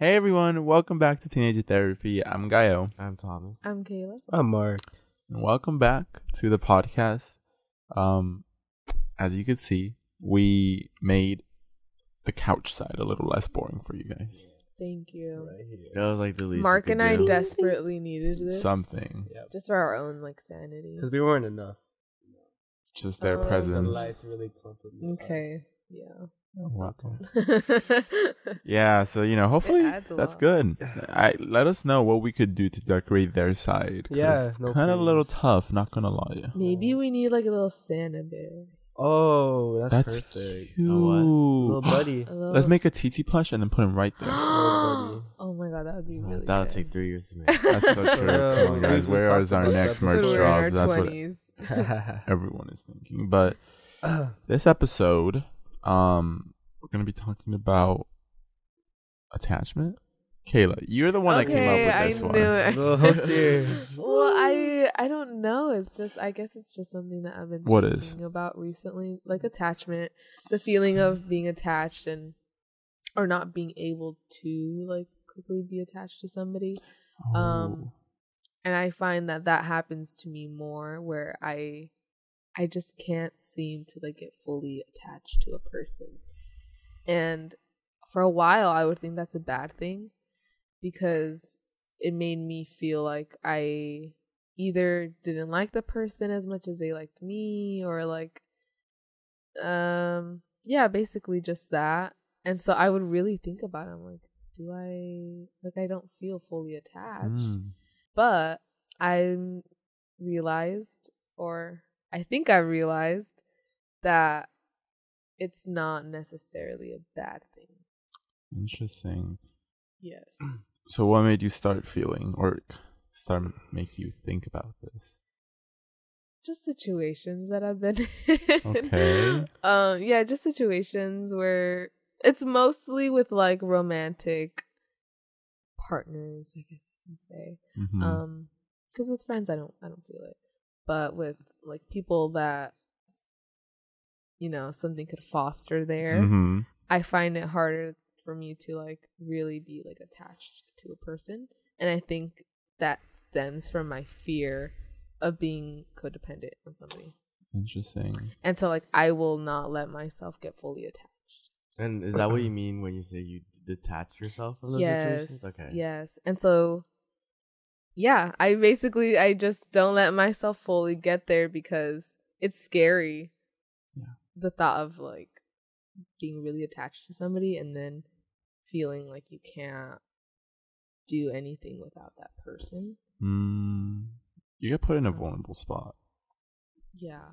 Hey everyone, welcome back to Teenager Therapy. I'm Gael. I'm Thomas. I'm Kayla. I'm Mark. And welcome back to the podcast. Um as you can see, we made the couch side a little less boring for you guys. Thank you. Right here. that was like the least. Mark and I do. desperately needed this. Something. Yep. Just for our own like sanity. Because we weren't enough. Just their Um, The presence. lights really complement. us. Okay. Yeah. Welcome. Yeah, so you know, hopefully that's lot. good. I let us know what we could do to decorate their side. Yeah, it's no kind of a little tough. Not gonna lie. Maybe we need like a little Santa bear. Oh, that's, That's perfect. cute. A what? Little buddy. Little- Let's make a TT plush and then put him right there. oh my god, that would be Uh, really. That'll good. take three years to make. That's so true. Yeah, Come on, guys. we- we Where talked our next that merch When before. we're in drop? our That's what everyone is thinking. But this episode, um, we're gonna be talking about attachment. Kayla, you're the one that came up with this one. knew it. Little host here. well, I I don't know. It's just I guess it's just something that I've been What is? thinking about recently, like attachment, the feeling of being attached and or not being able to like quickly be attached to somebody. Um, Oh. and I find that that happens to me more where I I just can't seem to like get fully attached to a person. And for a while I would think that's a bad thing because it made me feel like I either didn't like the person as much as they liked me or like um yeah, basically just that. And so I would really think about it. I'm like, do I like I don't feel fully attached Mm. but I realized, or I think I realized, that it's not necessarily a bad thing. Interesting. Yes. So, what made you start feeling or start make you think about this? just situations that I've been in. Okay. Um, yeah, just situations where it's mostly with like romantic partners, I guess you can say. Mhm. Um, because with friends, I don't, I don't feel it, but with like people that, you know, something could foster there, Mhm. I find it harder for me to like really be like attached to a person, and I think that stems from my fear of being codependent on somebody, Interesting. and so like I will not let myself get fully attached. And is that what you mean when you say you detach yourself from those yes, situations? Okay. yes, and so yeah, I basically I just don't let myself fully get there because it's scary. Yeah. The thought of like being really attached to somebody and then feeling like you can't do anything without that person. Mm. You get put in a vulnerable spot Yeah.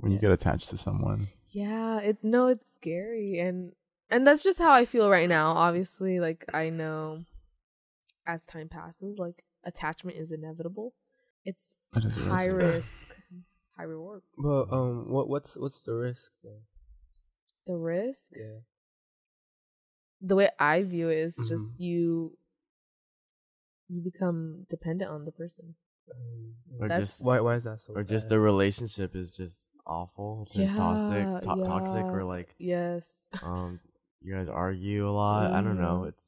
when you get attached to someone. Yeah, it no, it's scary and and that's just how I feel right now. Obviously, like I know as time passes, like attachment is inevitable. It's That is high risky. risk, high reward. Well, um, what what's what's the risk though? The risk, Yeah. the way I view it is Mhm. just you you become dependent on the person. Um, Or That's- just why why is that so? or just the relationship is just awful. It's just Yeah, toxic, to- toxic, or like Yes. um, you guys argue a lot. I don't know. It's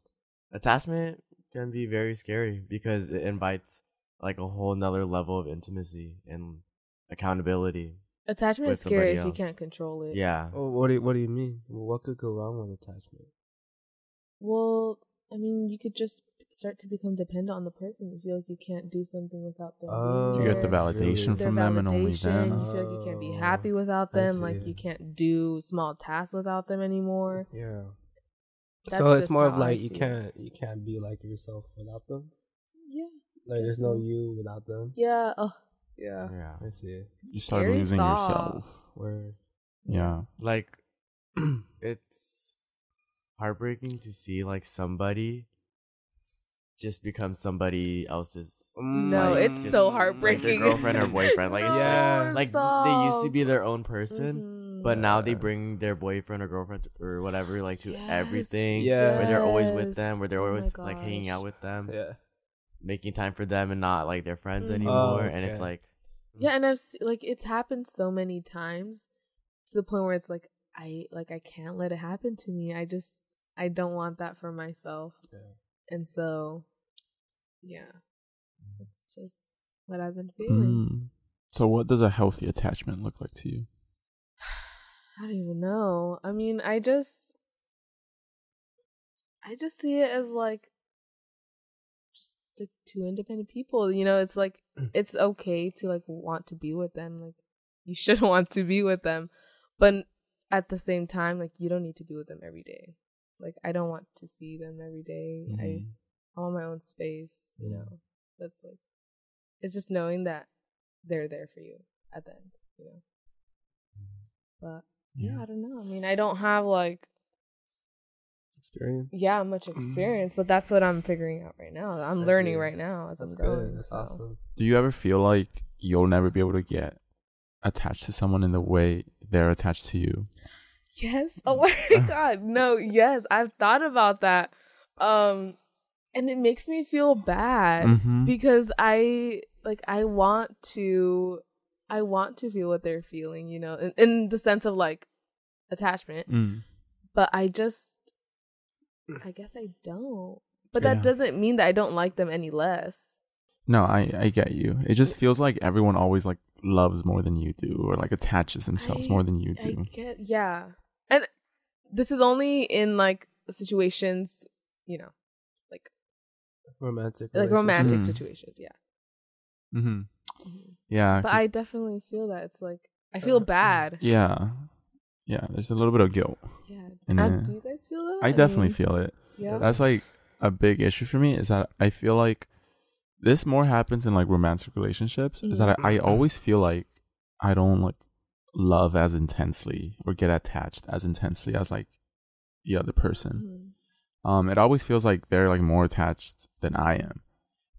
attachment can be very scary because it invites like a whole nother level of intimacy and accountability. Attachment is scary if you can't control it. Yeah. Oh, what do you, what do you mean? Well, what could go wrong with attachment? Well, I mean, you could just start to become dependent on the person. You feel like you can't do something without them. Oh, You get the validation Their from them and only validation, then. You feel like you can't be Oh, happy without them. Like you can't do small tasks without them anymore. Yeah. That's so it's just more of like you can't you can't be like yourself without them. Yeah. Like there's no you without them. Yeah. Oh. Yeah. Yeah. I see. You start Scary losing thought. yourself. Where Yeah. like it's heartbreaking to see like somebody just become somebody else's No, like, it's just, so like, their heartbreaking. girlfriend or boyfriend like it's like, Yeah. like they used to be their own person Mhm. But now they bring their boyfriend or girlfriend or whatever like to Yes. everything Yeah. where they're always with them where they're Oh always like hanging out with them yeah. making time for them and not like their friends Mhm. anymore Oh, and it's like Yeah, and I've se- like it's happened so many times to the point where it's like I like I can't let it happen to me. I just I don't want that for myself. Yeah. And so, yeah, It's just what I've been feeling. Mm. So, what does a healthy attachment look like to you? I don't even know. I mean, I just I just see it as like just like two independent people. You know, it's like mm. it's okay to like want to be with them. Like you should want to be with them. But at the same time, like you don't need to be with them every day. Like I don't want to see them every day. I Mhm. I want my own space, you mm-hmm. know. That's like it's just knowing that they're there for you at the end, you know. Mm-hmm. But yeah, I don't know. I mean, I don't have like Experience. yeah much experience, but that's what I'm figuring out right now. I'm That's learning good. right now as That's I'm good. growing. That's so. awesome. Do you ever feel like you'll never be able to get attached to someone in the way they're attached to you? Yes. Oh my god. No, yes. I've thought about that. Um and it makes me feel bad Mhm. because I like I want to I want to feel what they're feeling, you know, in, in the sense of like attachment, Mm. but I just I guess I don't. But that Yeah. doesn't mean that I don't like them any less. No, I I get you. It just feels like everyone always like loves more than you do, or like attaches themselves I- more than you I do. get yeah. And this is only in like situations, you know, like Romantic. like romantic Mm. situations, yeah. hmm Mhm. Yeah, But I definitely feel that it's like I feel Uh, bad. yeah, yeah. There's a little bit of guilt. Yeah. And, Uh, do you guys feel that? I definitely mean, feel it. Yeah. That's like a big issue for me. Is that I feel like this more happens in like romantic relationships. Is that I, I always feel like I don't like love as intensely or get attached as intensely as like the other person. Mhm. Um, it always feels like they're like more attached than I am.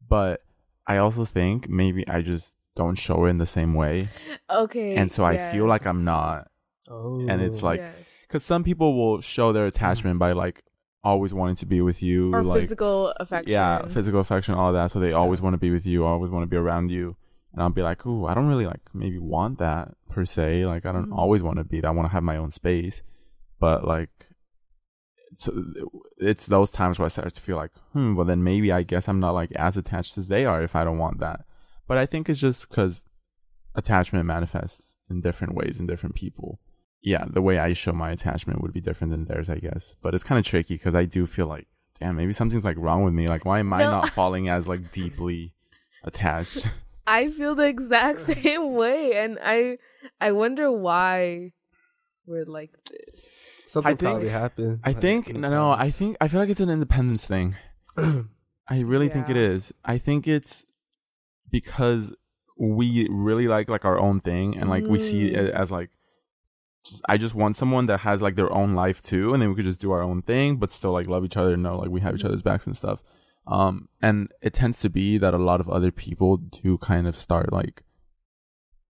But I also think maybe I just don't show it in the same way, Okay. and so I feel like I'm not. Oh. And it's like- Yes. Because some people will show their attachment by like always wanting to be with you, or like physical affection. yeah, physical affection, all that. So they always want to be with you, always want to be around you. And I'll be like, ooh, I don't really like maybe want that per se. Like I don't Mhm. always want to be. that. I want to have my own space, but like, so it's those times where I start to feel like, hmm, well then maybe I guess I'm not like as attached as they are if I don't want that. But I think it's just because attachment manifests in different ways in different people. Yeah, the way I show my attachment would be different than theirs, I guess. But it's kind of tricky because I do feel like, damn, maybe something's like wrong with me. Like, why am I No. not falling as like deeply attached? I feel the exact same way, and I I wonder why we're like this. Something I think- probably happened. I think no, no. I think I feel like it's an independence thing. I really think it is. I think it's because we really like like our own thing and like we see it Mm. as like just, I just want someone that has like their own life too and then we could just do our own thing but still like love each other and know like we have each Mhm. other's backs and stuff. Um and it tends to be that a lot of other people do kind of start like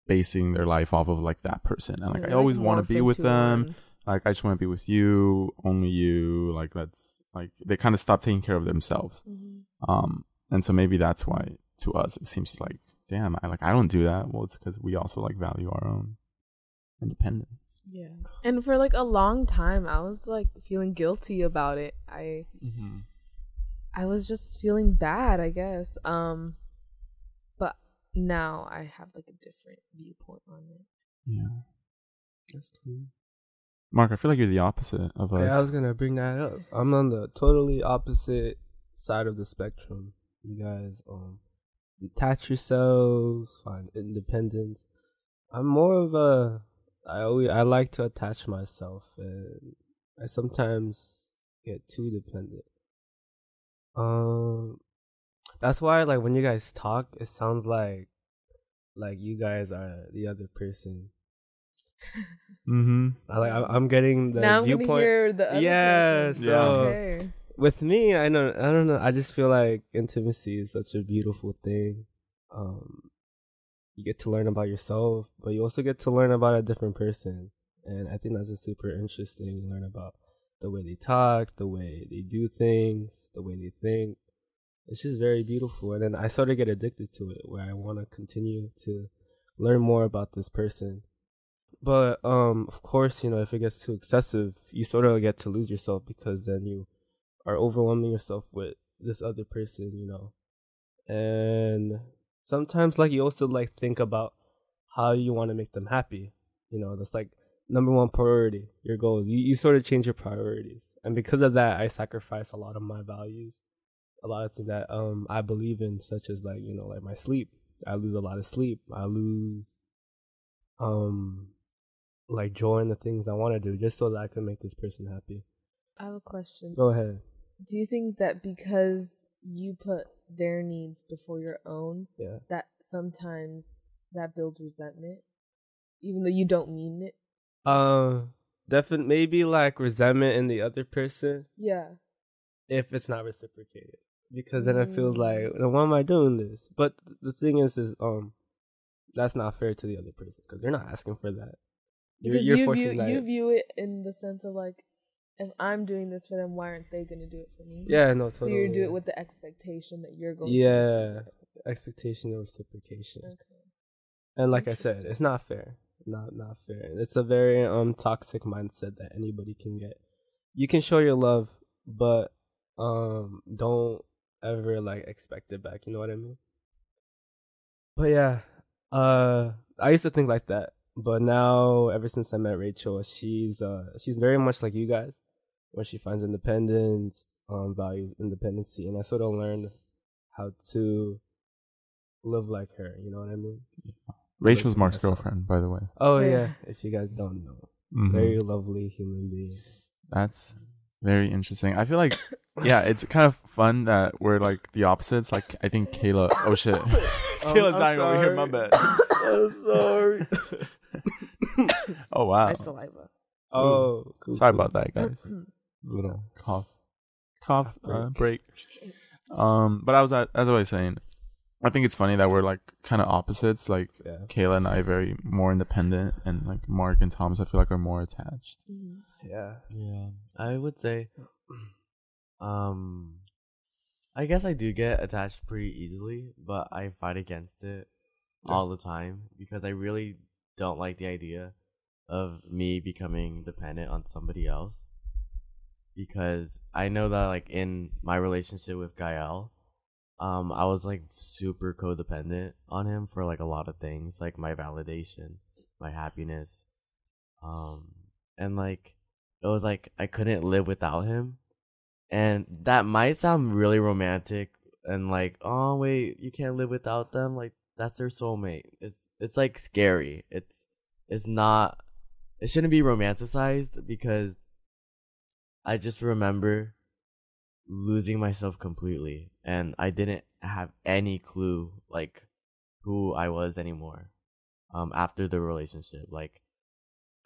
basing their life off of like that person and like They, I always want to be with into them one. Like I just want to be with you, only you. Like that's like they kind of stop taking care of themselves. Mhm. Um, and so maybe that's why to us it seems like, damn, I like I don't do that. Well, it's because we also like value our own independence. Yeah. And for like a long time, I was like feeling guilty about it. I Mm-hmm. I was just feeling bad, I guess. Um, but now I have like a different viewpoint on it. Yeah, That's cool. Mark, I feel like you're the opposite of us. Yeah, I was gonna bring that up. I'm on the totally opposite side of the spectrum. You guys um detach yourselves, find independence. I'm more of a I always I like to attach myself and I sometimes get too dependent. Um that's why like when you guys talk it sounds like like you guys are the other person. Mm-hmm. I like I- I'm getting the now I'm viewpoint hear the other Yeah, person. so- okay. with me, I don't, I don't know. I just feel like intimacy is such a beautiful thing. Um, you get to learn about yourself, but you also get to learn about a different person, and I think that's just super interesting. You learn about the way they talk, the way they do things, the way they think. It's just very beautiful, and then I sort of get addicted to it, where I want to continue to learn more about this person. But um, of course, you know, if it gets too excessive, you sort of get to lose yourself because then you are overwhelming yourself with this other person, you know. And sometimes like you also like think about how you want to make them happy. You know, that's like number one priority, your goals. You you sort of change your priorities. And because of that I sacrifice a lot of my values. A lot of things that um I believe in, such as like, you know, like my sleep. I lose a lot of sleep. I lose um like joy in the things I want to do just so that I can make this person happy. I have a question. Go ahead. Do you think that because you put their needs before your own, Yeah. that sometimes that builds resentment, even though you don't mean it? Uh, definitely maybe like resentment in the other person Yeah. if it's not reciprocated, because then it feels like, "Then why am I doing this? But th- the thing is, is um, that's not fair to the other person because they're not asking for that. You're, Because you're you forcing view that. you view it in the sense of like, if I'm doing this for them, why aren't they gonna do it for me? yeah, no, totally. So you do it with the expectation that you're going. yeah expectation of reciprocation. Okay. And like I said, it's not fair. Not not fair. It's a very um toxic mindset that anybody can get. You can show your love, but um don't ever like expect it back, you know what I mean? But yeah, uh I used to think like that. But now ever since I met Rachel, she's uh she's very much like you guys where she finds independence, um values independency and I sort of learned how to live like her, you know what I mean? Rachel's Mark's myself. girlfriend, by the way. Oh Yeah. yeah, if you guys don't know, Mhm. very lovely human being. That's very interesting. I feel like, yeah, it's kind of fun that we're like the opposites. Like, I think Kayla. Oh shit, Kayla's I'm dying over here. My bad. I'm sorry. oh wow. My saliva. oh, cool, Sorry cool. about that, guys. Little cough, cough uh, break. Um, but I was at, as I was saying, I think it's funny that we're like kind of opposites. Like Yeah. Kayla and I are very more independent, and like Mark and Thomas, I feel like are more attached. Mhm. Yeah. Yeah, I would say, um, I guess I do get attached pretty easily, but I fight against it Yeah. all the time because I really don't like the idea of me becoming dependent on somebody else. Because I know that, like, in my relationship with Gael, um, I was like super codependent on him for like a lot of things, like my validation, my happiness, um, and like it was like I couldn't live without him. And that might sound really romantic and like, oh wait, you can't live without them. Like that's their soulmate. It's it's like scary. It's it's not it shouldn't be romanticized because I just remember losing myself completely and I didn't have any clue like who I was anymore um after the relationship like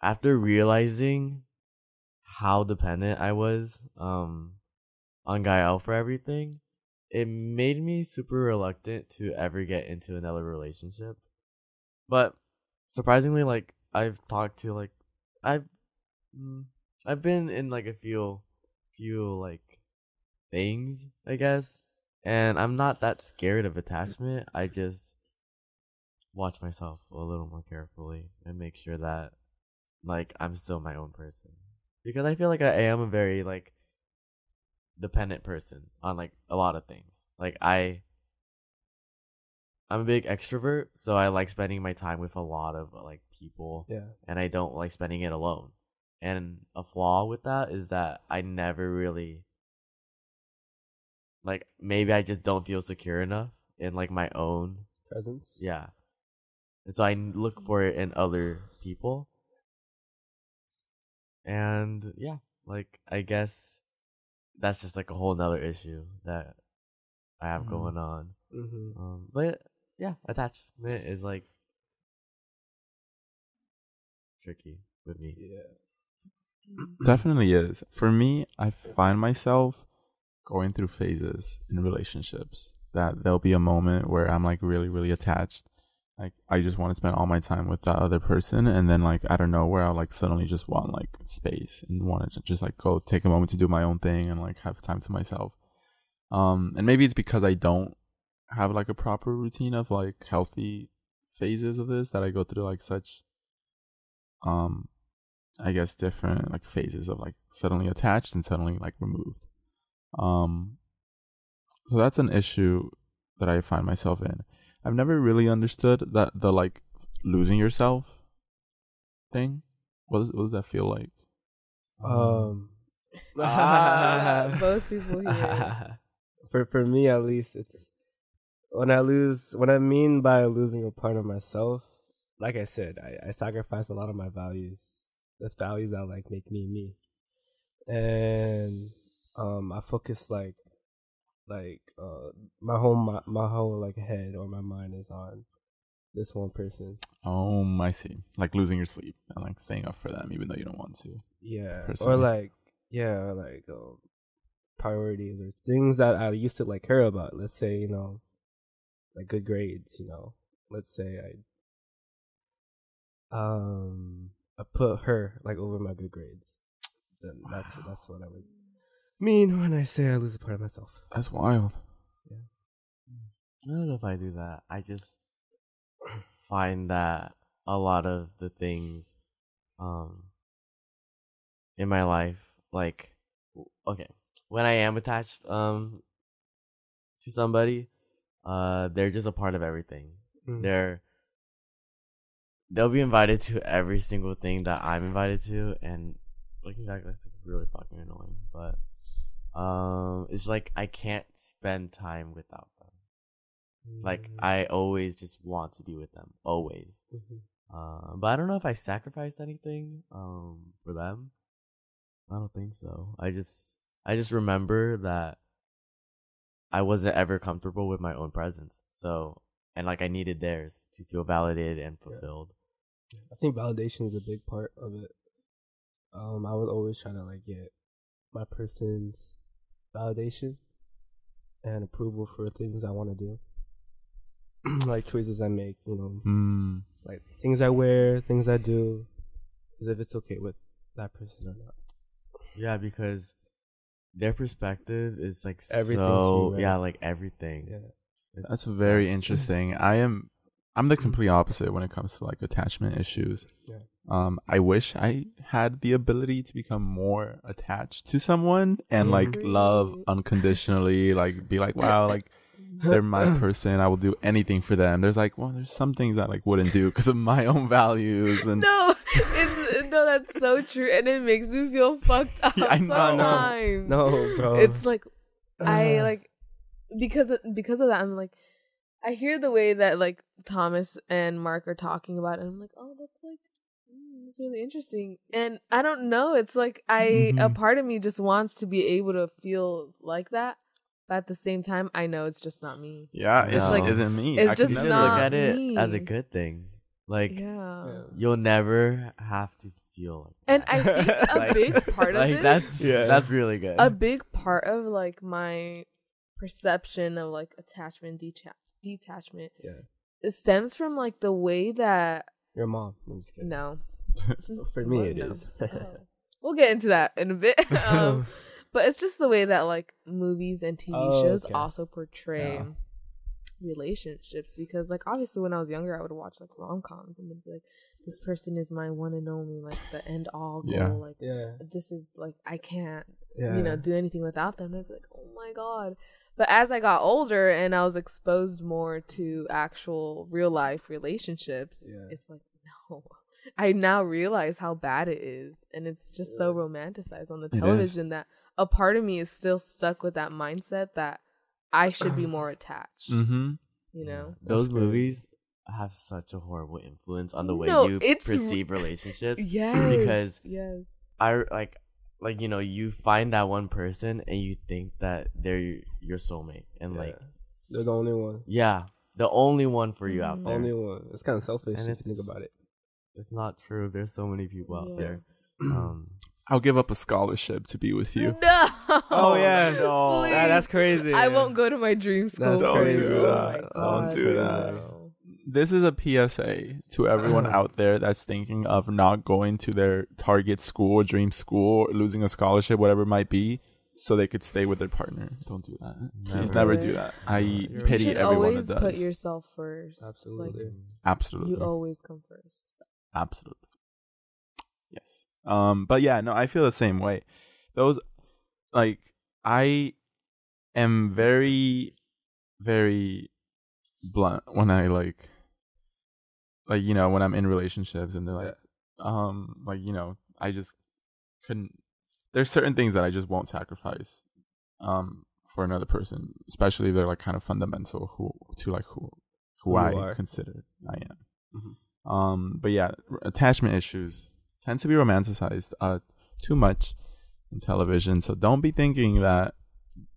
after realizing how dependent I was um on Gael for everything it made me super reluctant to ever get into another relationship but surprisingly like I've talked to like I've mm, I've been in like a few few like things, I guess. And I'm not that scared of attachment. I just watch myself a little more carefully and make sure that like I'm still my own person. Because I feel like I am a very like dependent person on like a lot of things. Like I I'm a big extrovert, so I like spending my time with a lot of like people Yeah. and I don't like spending it alone. And a flaw with that is that I never really like maybe I just don't feel secure enough in like my own Presence. yeah. And so I look for it in other people. And yeah, like I guess that's just like a whole nother issue that I have Mhm. going on. Mm-hmm. Um but yeah, attachment is like tricky with me. Yeah. Definitely is. For me, I find myself going through phases in relationships. That there'll be a moment where I'm like really, really attached. Like I just want to spend all my time with that other person, and then like I don't know where I'll like suddenly just want like space and want to just like go take a moment to do my own thing and like have time to myself. Um, and maybe it's because I don't have like a proper routine of like healthy phases of this that I go through like such um I guess different like phases of like suddenly attached and suddenly like removed. Um so that's an issue that I find myself in. I've never really understood that the like losing yourself thing. What does what does that feel like? Um, Yeah, both people here. for for me at least, it's when I lose. What I mean by losing a part of myself, like I said, I, I sacrifice a lot of my values. That's values that like make me me, and um, I focus like like uh my whole my, my whole like head or my mind is on this one person. Oh, I see. Like losing your sleep and like staying up for them even though you don't want to. Yeah, personally. or like yeah, or like um, priorities or things that I used to like care about. Let's say you know, like good grades. You know, let's say I um I put her like over my good grades. Then that's that's what I would mean when I say I lose a part of myself. That's wild. Yeah. I don't know if I do that. I just find that a lot of the things um in my life like okay, when I am attached um to somebody, uh they're just a part of everything. Mm. They're they'll be invited to every single thing that I'm invited to and looking back that's really fucking annoying, but um it's like I can't spend time without them. Like Mm. I always just want to be with them, always. Mhm. Uh, but I don't know if I sacrificed anything um for them. I don't think so. I just I just remember that I wasn't ever comfortable with my own presence. So and like I needed theirs to feel validated and Yeah. fulfilled. I think validation is a big part of it. Um, I would always try to like get my person's validation and approval for things I want to do, like choices I make. You know, Hmm. like things I wear, things I do, as if it's okay with that person or not. Yeah, because their perspective is like Everything to so you, right? yeah, like everything. Yeah, That's very interesting. I am I'm the complete opposite when it comes to like attachment issues. Yeah. Um I wish I had the ability to become more attached to someone and like love unconditionally, like be like, wow, like they're my person. I will do anything for them. There's like, well, there's some things I like wouldn't do because of my own values and no, it's no, that's so true, and it makes me feel fucked up Yeah, I know. sometimes. no, bro. it's like I Uh, like because of, because of that. I'm like, I hear the way that like Thomas and Mark are talking about it. And I'm like, oh, that's like. mm, It's really interesting, and I don't know. It's like I a Mhm. part of me just wants to be able to feel like that, but at the same time, I know it's just not me. yeah, it's No. like isn't me. It's I just You never- should look not at it as a good thing. Like yeah, Yeah. you'll never have to feel like and. I think a Like- big part of like this, that's Yeah. that's really good. a big part of like my perception of like attachment decha- detachment yeah, it stems from like the way that your mom. I'm just kidding. no For me, What? it No. is. Oh. we'll get into that in a bit um but it's just the way that like movies and tv Oh, shows okay. also portray Yeah. Relationships because like obviously when i was younger i would watch like rom-coms and they'd be like this person is my one and only like the end all goal Yeah. like yeah, this is like i can't yeah. you know, do anything without them. I'd be like, oh my god. But as I got older and I was exposed more to actual real life relationships, Yeah. it's like, no. I now realize how bad it is. And it's just so romanticized on the television that a part of me is still stuck with that mindset that I should be more attached. mm-hmm. You know? those crazy. movies have such a horrible influence on the way No, you it's r- perceive relationships. Yes. Because- yes. I like like you know you find that one person and you think that they're your soulmate and Yeah. like they're the only one. yeah the only one for you out Mhm. there. Only one. It's kind of selfish And if you think about it. It's not true. There's so many people out Yeah. there. Um, I'll give up a scholarship to be with you. No. Oh, yeah. no. Please. That- that's crazy. I won't go to my dream school. That's for crazy. Don't do Oh that. my Don't do that. no. This is a PSA to everyone uh-huh. out there that's thinking of not going to their target school, dream school, or losing a scholarship, whatever it might be, so they could stay with their partner. Don't do that. Please Never. never do that. I You pity you should everyone always that does. put yourself first. Absolutely. Like, Absolutely. you always come first. Absolutely. Yes. Um but yeah, no, I feel the same way. Those like I am very, very blunt when I like, like you know, when I'm in relationships and they're like, um, like you know, I just couldn't. There's certain things that I just won't sacrifice, um, for another person, especially if they're like kind of fundamental who to like who who, Who I are. consider I am. Mhm. Um, but yeah, attachment issues tend to be romanticized uh too much in television. So don't be thinking that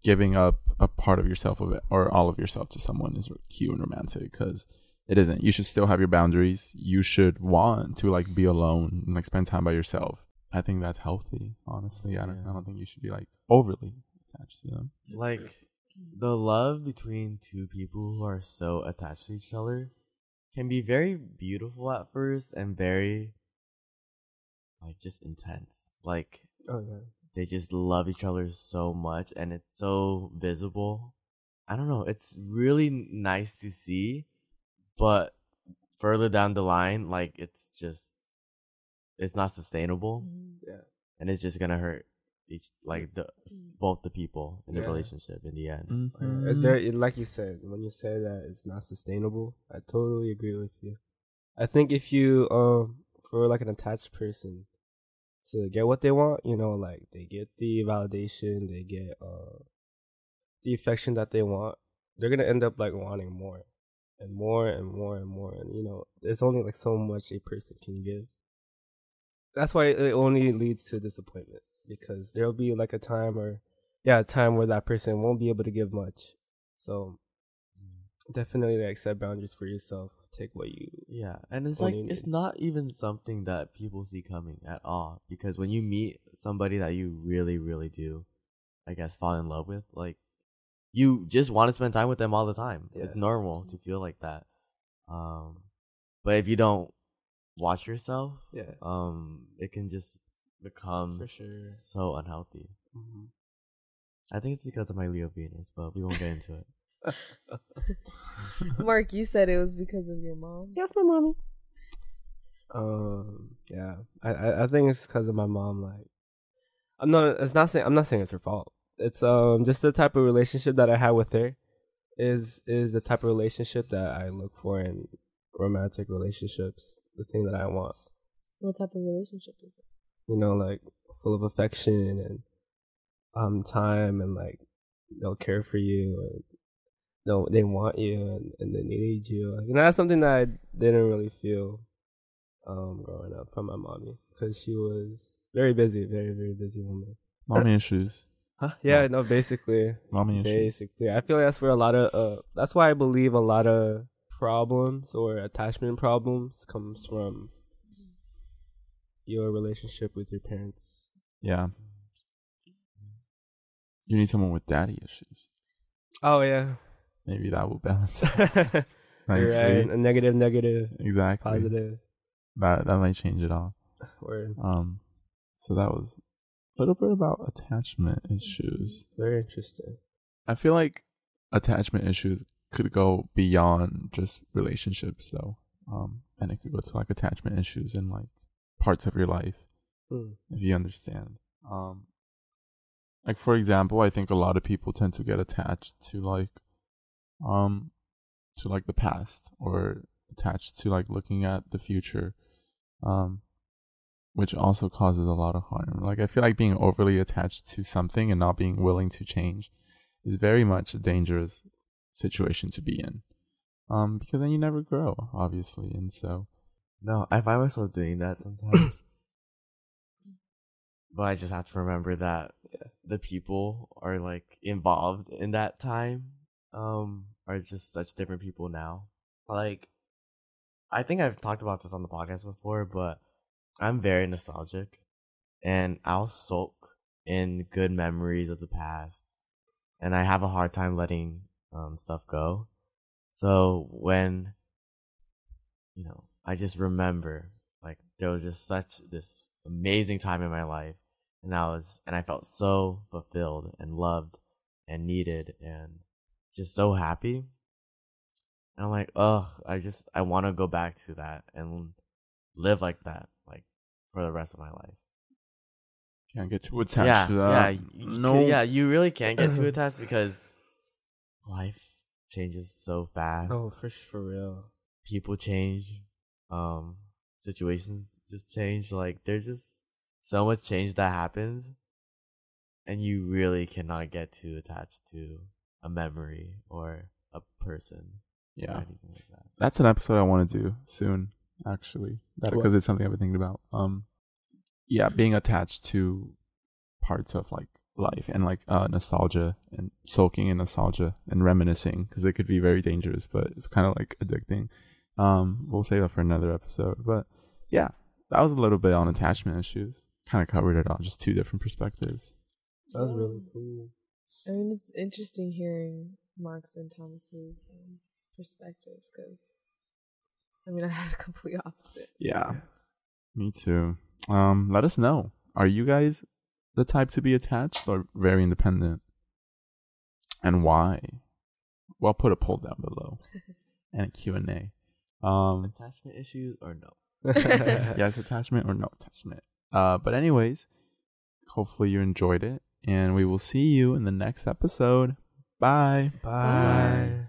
giving up a part of yourself of it or all of yourself to someone is cute and romantic because it isn't. You should still have your boundaries. You should want to like be alone and like spend time by yourself. I think that's healthy. Honestly, I don't. I don't think you should be like overly attached to them. like the love between two people who are so attached to each other can be very beautiful at first and very like just intense. Like Oh yeah. they just love each other so much and it's so visible. I don't know, it's really nice to see, but further down the line like it's just it's not sustainable Yeah. and it's just going to hurt each like the both the people in the Yeah. relationship in the end. Mm-hmm. Yeah, It's very like you said when you say that it's not sustainable. I totally agree with you. I think if you um for like an attached person to get what they want, you know, like they get the validation, they get uh the affection that they want, they're gonna end up like wanting more and more and more and more. And you know, there's only like so much a person can give. That's why it only leads to disappointment because there'll be like a time or yeah, a time where that person won't be able to give much. So definitely like set boundaries for yourself. Take what you Yeah, and it's like it's not even something that people see coming at all because when you meet somebody that you really really do I guess fall in love with, like you just want to spend time with them all the time. It's normal to feel like that. Um but if you don't watch yourself, yeah um it can just become for sure. so unhealthy. Mhm. I think it's because of my Leo Venus, but we won't get into it. Mark, you said it was because of your mom. Yes, my mommy. Um. Yeah. I. I, I think it's because of my mom. Like, I'm not. It's not saying. I'm not saying it's her fault. It's um just the type of relationship that I had with her. Is is the type of relationship that I look for in romantic relationships. The thing that I want. What type of relationship is it? You know, like full of affection and um time and like they'll care for you and they'll they want you and, and they need you. Know, that's something that I didn't really feel um growing up from my mommy because she was very busy, very very busy woman. Mommy issues. Huh? Yeah, no, basically, Mommy issues. basically, I feel like that's where a lot of uh, that's why I believe a lot of problems or attachment problems comes from your relationship with your parents. Yeah. You need someone with daddy issues. Oh yeah, Maybe that will balance you're nicely. right. A negative, negative, Exactly. positive. That that might change it all. Word. Um, so that was a little bit about attachment issues. Very interesting. I feel like attachment issues could go beyond just relationships, though. Um, and it could go to like attachment issues in like parts of your life, Hmm. if you understand. Um, like for example, I think a lot of people tend to get attached to like, um, to like the past or attached to like looking at the future, um, which also causes a lot of harm. Like I feel like being overly attached to something and not being willing to change is very much a dangerous situation to be in. Um, because then you never grow, obviously, and so No, I find myself doing that sometimes. but I just have to remember that the people are like involved in that time um are just such different people now. Like I think I've talked about this on the podcast before, but I'm very nostalgic and I'll sulk in good memories of the past and I have a hard time letting um stuff go. So when you know, I just remember like there was just such this amazing time in my life and I was and I felt so fulfilled and loved and needed and just so happy. And I'm like, ugh, I just I wanna go back to that and live like that, like for the rest of my life. can't get too attached yeah, to that. yeah, you, no, no, yeah, you really can't get too attached because life changes so fast. Oh, for for real. People change. Um, situations just change. Like there's just so much change that happens, and you really cannot get too attached to a memory or a person. or Yeah. anything like that. That's an episode I want to do soon, actually. Because it's something I've been thinking about. Um, yeah, being attached to parts of like life and like uh nostalgia and soaking in nostalgia and reminiscing because it could be very dangerous, but it's kind of like addicting. Um, we'll save that for another episode. But yeah, that was a little bit on attachment issues. Kind of covered it all, just two different perspectives. That was really cool. I mean, it's interesting hearing Mark's and Thomas's um, perspectives because, I mean, I have the complete opposite. Yeah, me too. Um, let us know. Are you guys the type to be attached or very independent? And why? Well, put a poll down below and a Q&A. Um, Attachment issues or no? yes, attachment or no attachment. Uh, but anyways, hopefully you enjoyed it and we will see you in the next episode. Bye. Bye.